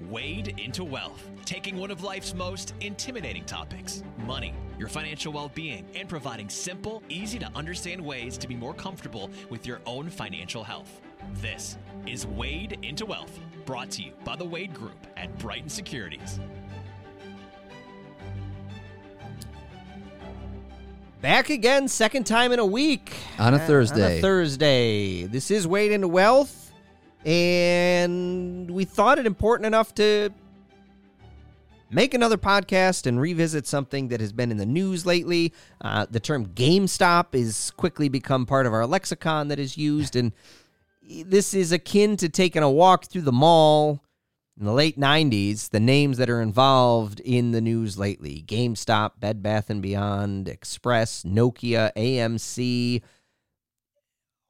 Wade into Wealth, taking one of life's most intimidating topics money, your financial well being, and providing simple, easy to understand ways to be more comfortable with your own financial health. This is Wade into Wealth, brought to you by the Wade Group at Brighton Securities. Back again, second time in a week. On a Uh, Thursday. On a Thursday. This is Wade into Wealth, and we thought it important enough to make another podcast and revisit something that has been in the news lately. Uh, the term GameStop is quickly become part of our lexicon that is used, and this is akin to taking a walk through the mall in the late 90s the names that are involved in the news lately GameStop, Bed Bath and Beyond, Express, Nokia, AMC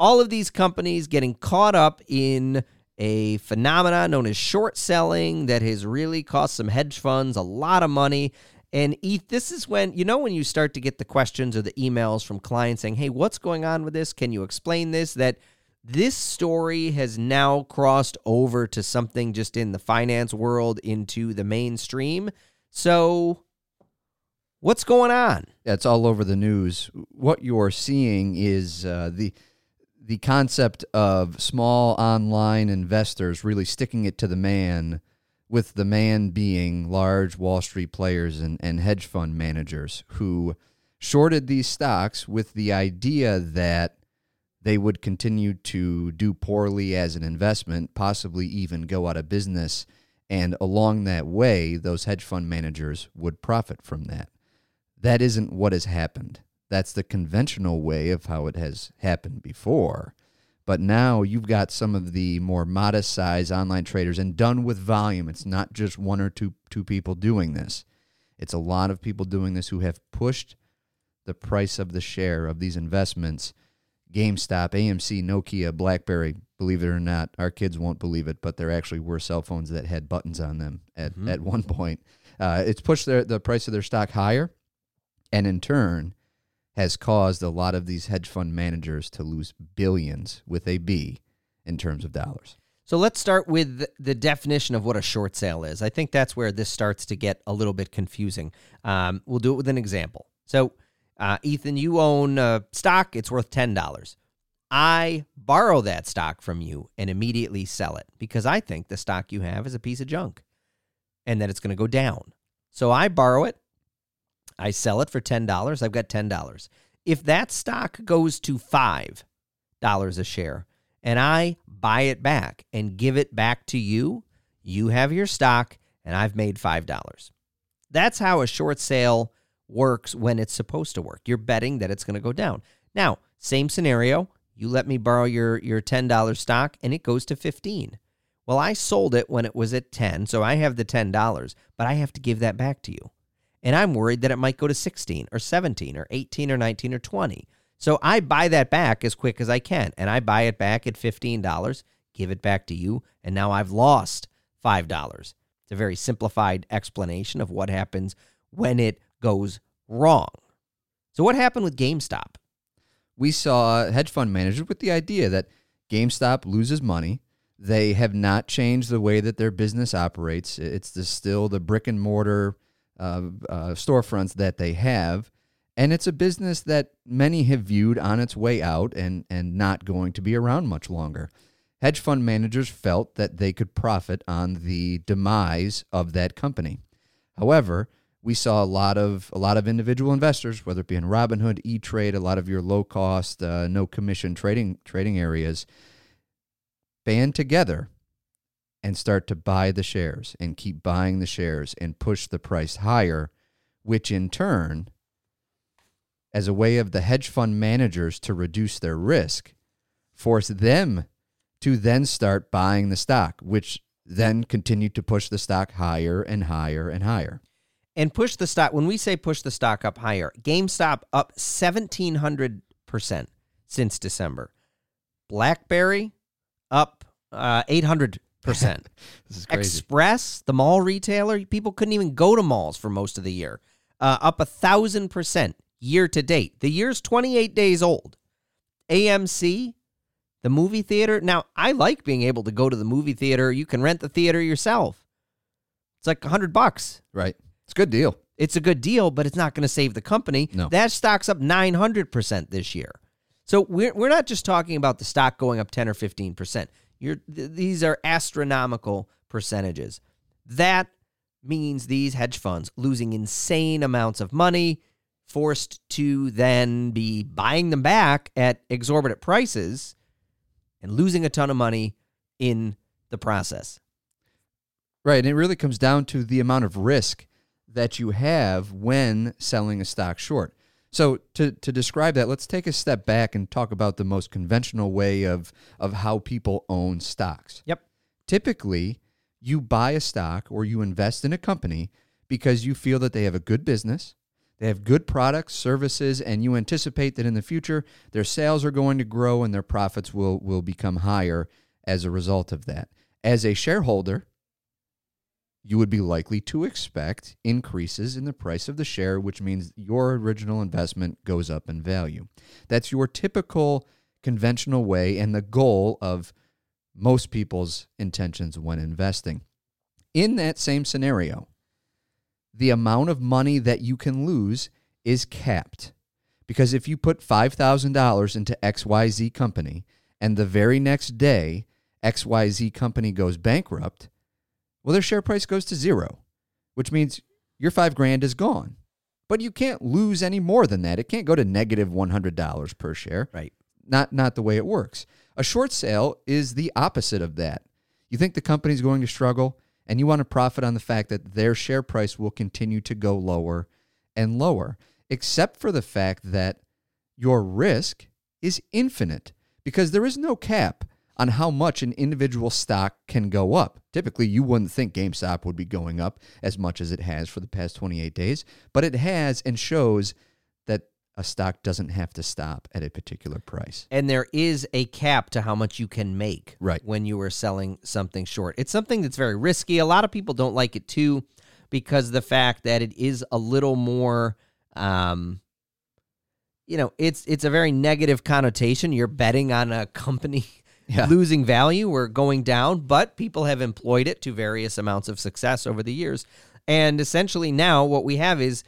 all of these companies getting caught up in a phenomena known as short selling that has really cost some hedge funds a lot of money and ETH, this is when, you know, when you start to get the questions or the emails from clients saying, hey, what's going on with this? Can you explain this? That this story has now crossed over to something just in the finance world into the mainstream. So, what's going on? That's all over the news. What you're seeing is uh, the the concept of small online investors really sticking it to the man, with the man being large Wall Street players and, and hedge fund managers who shorted these stocks with the idea that they would continue to do poorly as an investment, possibly even go out of business. And along that way, those hedge fund managers would profit from that. That isn't what has happened. That's the conventional way of how it has happened before. But now you've got some of the more modest size online traders and done with volume. It's not just one or two two people doing this. It's a lot of people doing this who have pushed the price of the share of these investments GameStop, AMC, Nokia, BlackBerry. Believe it or not, our kids won't believe it, but there actually were cell phones that had buttons on them at, Mhm. at one point. Uh, it's pushed their, the price of their stock higher, and in turn, has caused a lot of these hedge fund managers to lose billions with a B in terms of dollars. So let's start with the definition of what a short sale is. I think that's where this starts to get a little bit confusing. Um, we'll do it with an example. So, uh, Ethan, you own a stock, it's worth $10. I borrow that stock from you and immediately sell it because I think the stock you have is a piece of junk and that it's going to go down. So I borrow it, I sell it for $10. I've got $10. If that stock goes to $5 a share, and I buy it back and give it back to you, you have your stock and I've made $5. That's how a short sale works when it's supposed to work. You're betting that it's going to go down. Now, same scenario, you let me borrow your your $10 stock and it goes to 15. Well, I sold it when it was at 10, so I have the $10, but I have to give that back to you. And I'm worried that it might go to 16 or 17 or 18 or 19 or 20. So I buy that back as quick as I can, and I buy it back at $15, give it back to you, and now I've lost $5. It's a very simplified explanation of what happens when it goes wrong. So, what happened with GameStop? we saw hedge fund managers with the idea that GameStop loses money. They have not changed the way that their business operates. It's the, still the brick and mortar uh, uh, storefronts that they have. And it's a business that many have viewed on its way out and, and not going to be around much longer. Hedge fund managers felt that they could profit on the demise of that company. However, we saw a lot of a lot of individual investors, whether it be in Robinhood, E Trade, a lot of your low cost, uh, no commission trading trading areas, band together and start to buy the shares and keep buying the shares and push the price higher, which in turn, as a way of the hedge fund managers to reduce their risk, force them to then start buying the stock, which then continued to push the stock higher and higher and higher. And push the stock, when we say push the stock up higher, GameStop up 1,700% since December. BlackBerry up uh, 800%. This is crazy. Express, the mall retailer, people couldn't even go to malls for most of the year. Uh, up a thousand percent year to date. The year's 28 days old. AMC, the movie theater. Now, I like being able to go to the movie theater. You can rent the theater yourself. It's like 100 bucks. Right. It's a good deal. It's a good deal, but it's not going to save the company. No. That stock's up 900% this year. So we're, we're not just talking about the stock going up 10 or 15%. You're, th- these are astronomical percentages. That means these hedge funds losing insane amounts of money, forced to then be buying them back at exorbitant prices and losing a ton of money in the process. Right. And it really comes down to the amount of risk that you have when selling a stock short. So to, to describe that, let's take a step back and talk about the most conventional way of, of how people own stocks. Yep. Typically, you buy a stock or you invest in a company because you feel that they have a good business, they have good products, services, and you anticipate that in the future their sales are going to grow and their profits will, will become higher as a result of that. As a shareholder, you would be likely to expect increases in the price of the share, which means your original investment goes up in value. That's your typical conventional way and the goal of most people's intentions when investing. In that same scenario, the amount of money that you can lose is capped. Because if you put $5,000 into XYZ company and the very next day XYZ company goes bankrupt, well, their share price goes to zero, which means your five grand is gone. But you can't lose any more than that. It can't go to negative $100 per share. Right. Not, not the way it works. A short sale is the opposite of that. You think the company's going to struggle, and you want to profit on the fact that their share price will continue to go lower and lower, except for the fact that your risk is infinite because there is no cap on how much an individual stock can go up. Typically, you wouldn't think GameStop would be going up as much as it has for the past 28 days, but it has and shows that a stock doesn't have to stop at a particular price. And there is a cap to how much you can make Right. when you are selling something short. It's something that's very risky. A lot of people don't like it too because of the fact that it is a little more um you know, it's it's a very negative connotation. You're betting on a company Yeah. losing value or going down, but people have employed it to various amounts of success over the years. And essentially now what we have is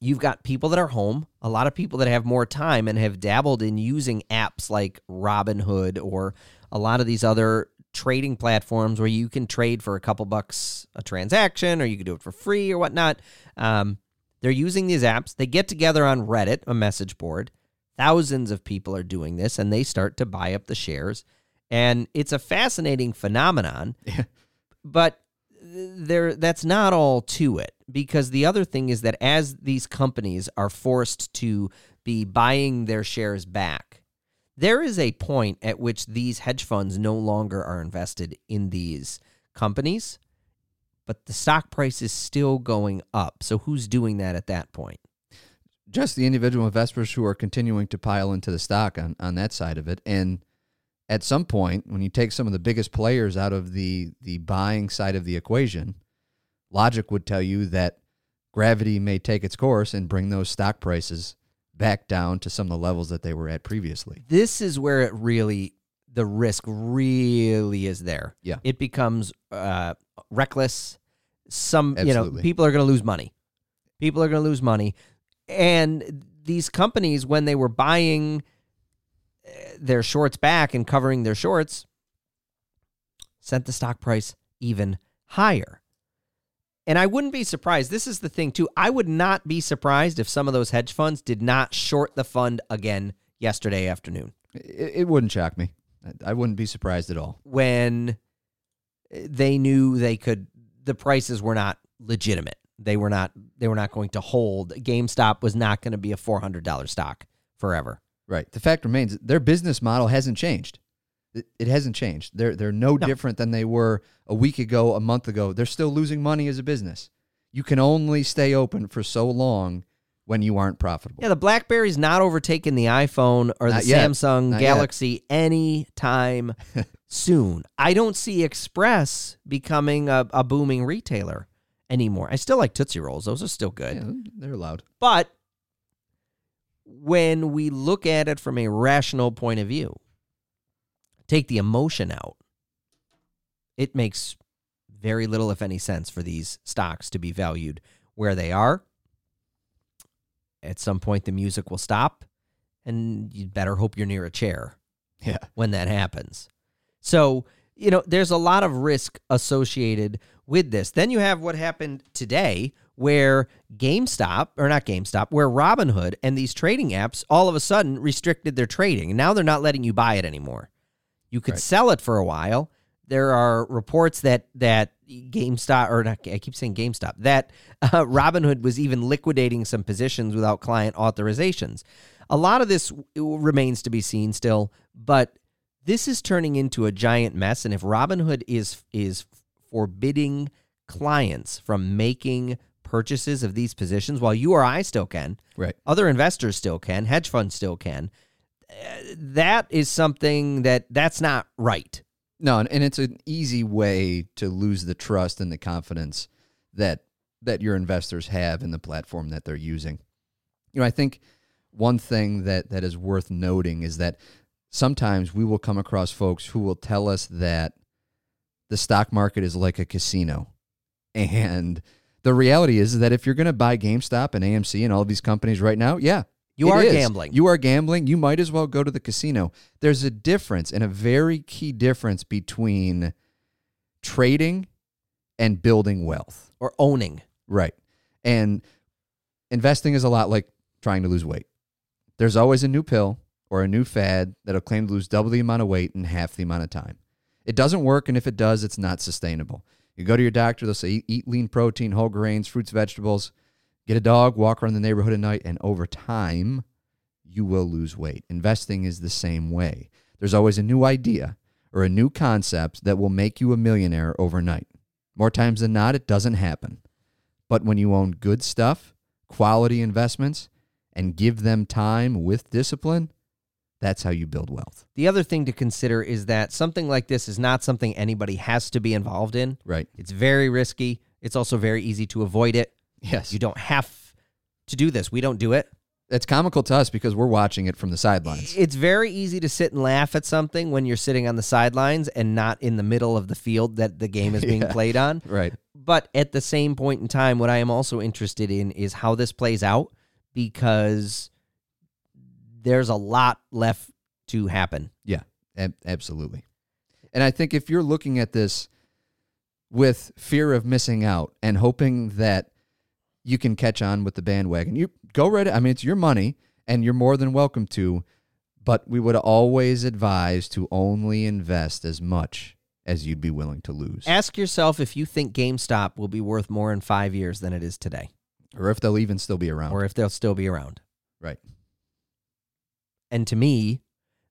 you've got people that are home, a lot of people that have more time and have dabbled in using apps like Robinhood or a lot of these other trading platforms where you can trade for a couple bucks a transaction or you can do it for free or whatnot. Um, they're using these apps. They get together on Reddit, a message board. Thousands of people are doing this and they start to buy up the shares. And it's a fascinating phenomenon. Yeah. But there that's not all to it because the other thing is that as these companies are forced to be buying their shares back there is a point at which these hedge funds no longer are invested in these companies but the stock price is still going up so who's doing that at that point Just the individual investors who are continuing to pile into the stock on, on that side of it. And at some point, when you take some of the biggest players out of the, the buying side of the equation, logic would tell you that gravity may take its course and bring those stock prices back down to some of the levels that they were at previously. this is where it really the risk really is there Yeah. it becomes uh, reckless some you know people are going to lose money people are going to lose money and these companies when they were buying uh, their shorts back and covering their shorts sent the stock price even higher and I wouldn't be surprised. This is the thing, too. I would not be surprised if some of those hedge funds did not short the fund again yesterday afternoon. It, it wouldn't shock me. I- I wouldn't be surprised at all. when they knew they could the prices were not legitimate. They were not they were not going to hold. GameStop was not going to be a $400 stock forever. Right. The fact remains their business model hasn't changed. It, it hasn't changed. They're they're no, No. different than they were a week ago, a month ago. They're still losing money as a business. You can only stay open for so long when you aren't profitable. Yeah, the BlackBerry's not overtaking the iPhone or the yet. Samsung Not yet. Galaxy anytime soon. I don't see Express becoming a, a booming retailer anymore. I still like Tootsie Rolls. Those are still good. Yeah, they're allowed. But when we look at it from a rational point of view, take the emotion out, it makes very little, if any, sense for these stocks to be valued where they are. At some point, the music will stop, and you'd better hope you're near a chair Yeah. when that happens. So, you know, there's a lot of risk associated with this. Then you have what happened today where GameStop, or not GameStop, where Robinhood and these trading apps all of a sudden restricted their trading. And now they're not letting you buy it anymore. You could Right. sell it for a while. There are reports that that GameStop, or not, I keep saying GameStop, that uh, Robinhood was even liquidating some positions without client authorizations. A lot of this remains to be seen still, but this is turning into a giant mess. And if Robinhood is is forbidding clients from making purchases of these positions, while you or I still can, Right. other investors still can, hedge funds still can. uh, That is something that that's not right. No, and it's an easy way to lose the trust and the confidence that that your investors have in the platform that they're using. You know, I think one thing that that is worth noting is that sometimes we will come across folks who will tell us that the stock market is like a casino. And the reality is that if you're going to buy GameStop and AMC and all of these companies right now, yeah, You are is. gambling. You are gambling. You might as well go to the casino. There's a difference and a very key difference between trading and building wealth. or owning. Right. And investing is a lot like trying to lose weight. There's always a new pill or a new fad that'll claim to lose double the amount of weight in half the amount of time. It doesn't work, and if it does, it's not sustainable. You go to your doctor, they'll say eat, lean protein, whole grains, fruits, vegetables. Get a dog, walk around the neighborhood at night, and over time, you will lose weight. Investing is the same way. There's always a new idea or a new concept that will make you a millionaire overnight. More times than not, it doesn't happen. But when you own good stuff, quality investments, and give them time with discipline, that's how you build wealth. The other thing to consider is that something like this is not something anybody has to be involved in. Right. It's very risky. It's also very easy to avoid it. Yes. You don't have to do this. We don't do it. It's comical to us because we're watching it from the sidelines. It's very easy to sit and laugh at something when you're sitting on the sidelines and not in the middle of the field that the game is being Yeah. played on. Right. But at the same point in time, what I am also interested in is how this plays out because there's a lot left to happen. Yeah, ab- absolutely. And I think if you're looking at this with fear of missing out and hoping that you can catch on with the bandwagon, you go right. I mean, it's your money, and you're more than welcome to. But we would always advise to only invest as much as you'd be willing to lose, Ask yourself if you think GameStop will be worth more in five years than it is today, or if they'll even still be around. or if they'll still be around. right. And to me,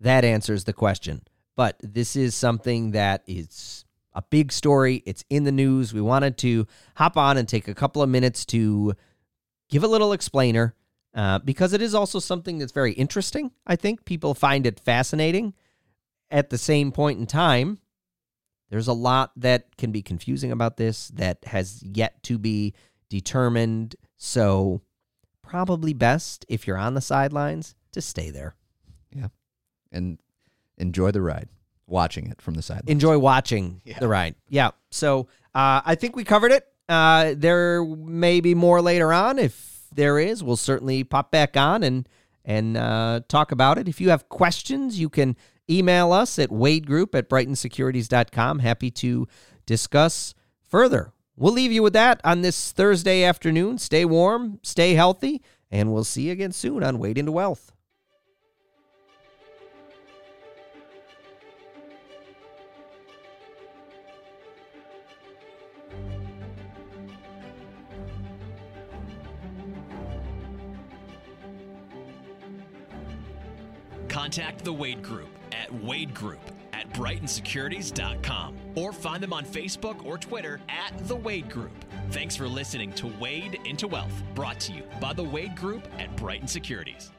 that answers the question. But this is something that is a big story. It's in the news. We wanted to hop on and take a couple of minutes to give a little explainer uh, because it is also something that's very interesting. I think people find it fascinating. At the same point in time, there's a lot that can be confusing about this that has yet to be determined. So, probably best if you're on the sidelines to stay there. And enjoy the ride, watching it from the side. enjoy watching Yeah. the ride. Yeah. So uh, I think we covered it. Uh, there may be more later on. If there is, we'll certainly pop back on and and uh, talk about it. If you have questions, you can email us at wadegroup at brightonsecurities.com. Happy to discuss further. We'll leave you with that on this Thursday afternoon. Stay warm, stay healthy, and we'll see you again soon on Wade into Wealth. Contact the Wade Group at Wade Group at BrightonSecurities.com or find them on Facebook or Twitter at The Wade Group. Thanks for listening to Wade into Wealth, brought to you by the Wade Group at Brighton Securities.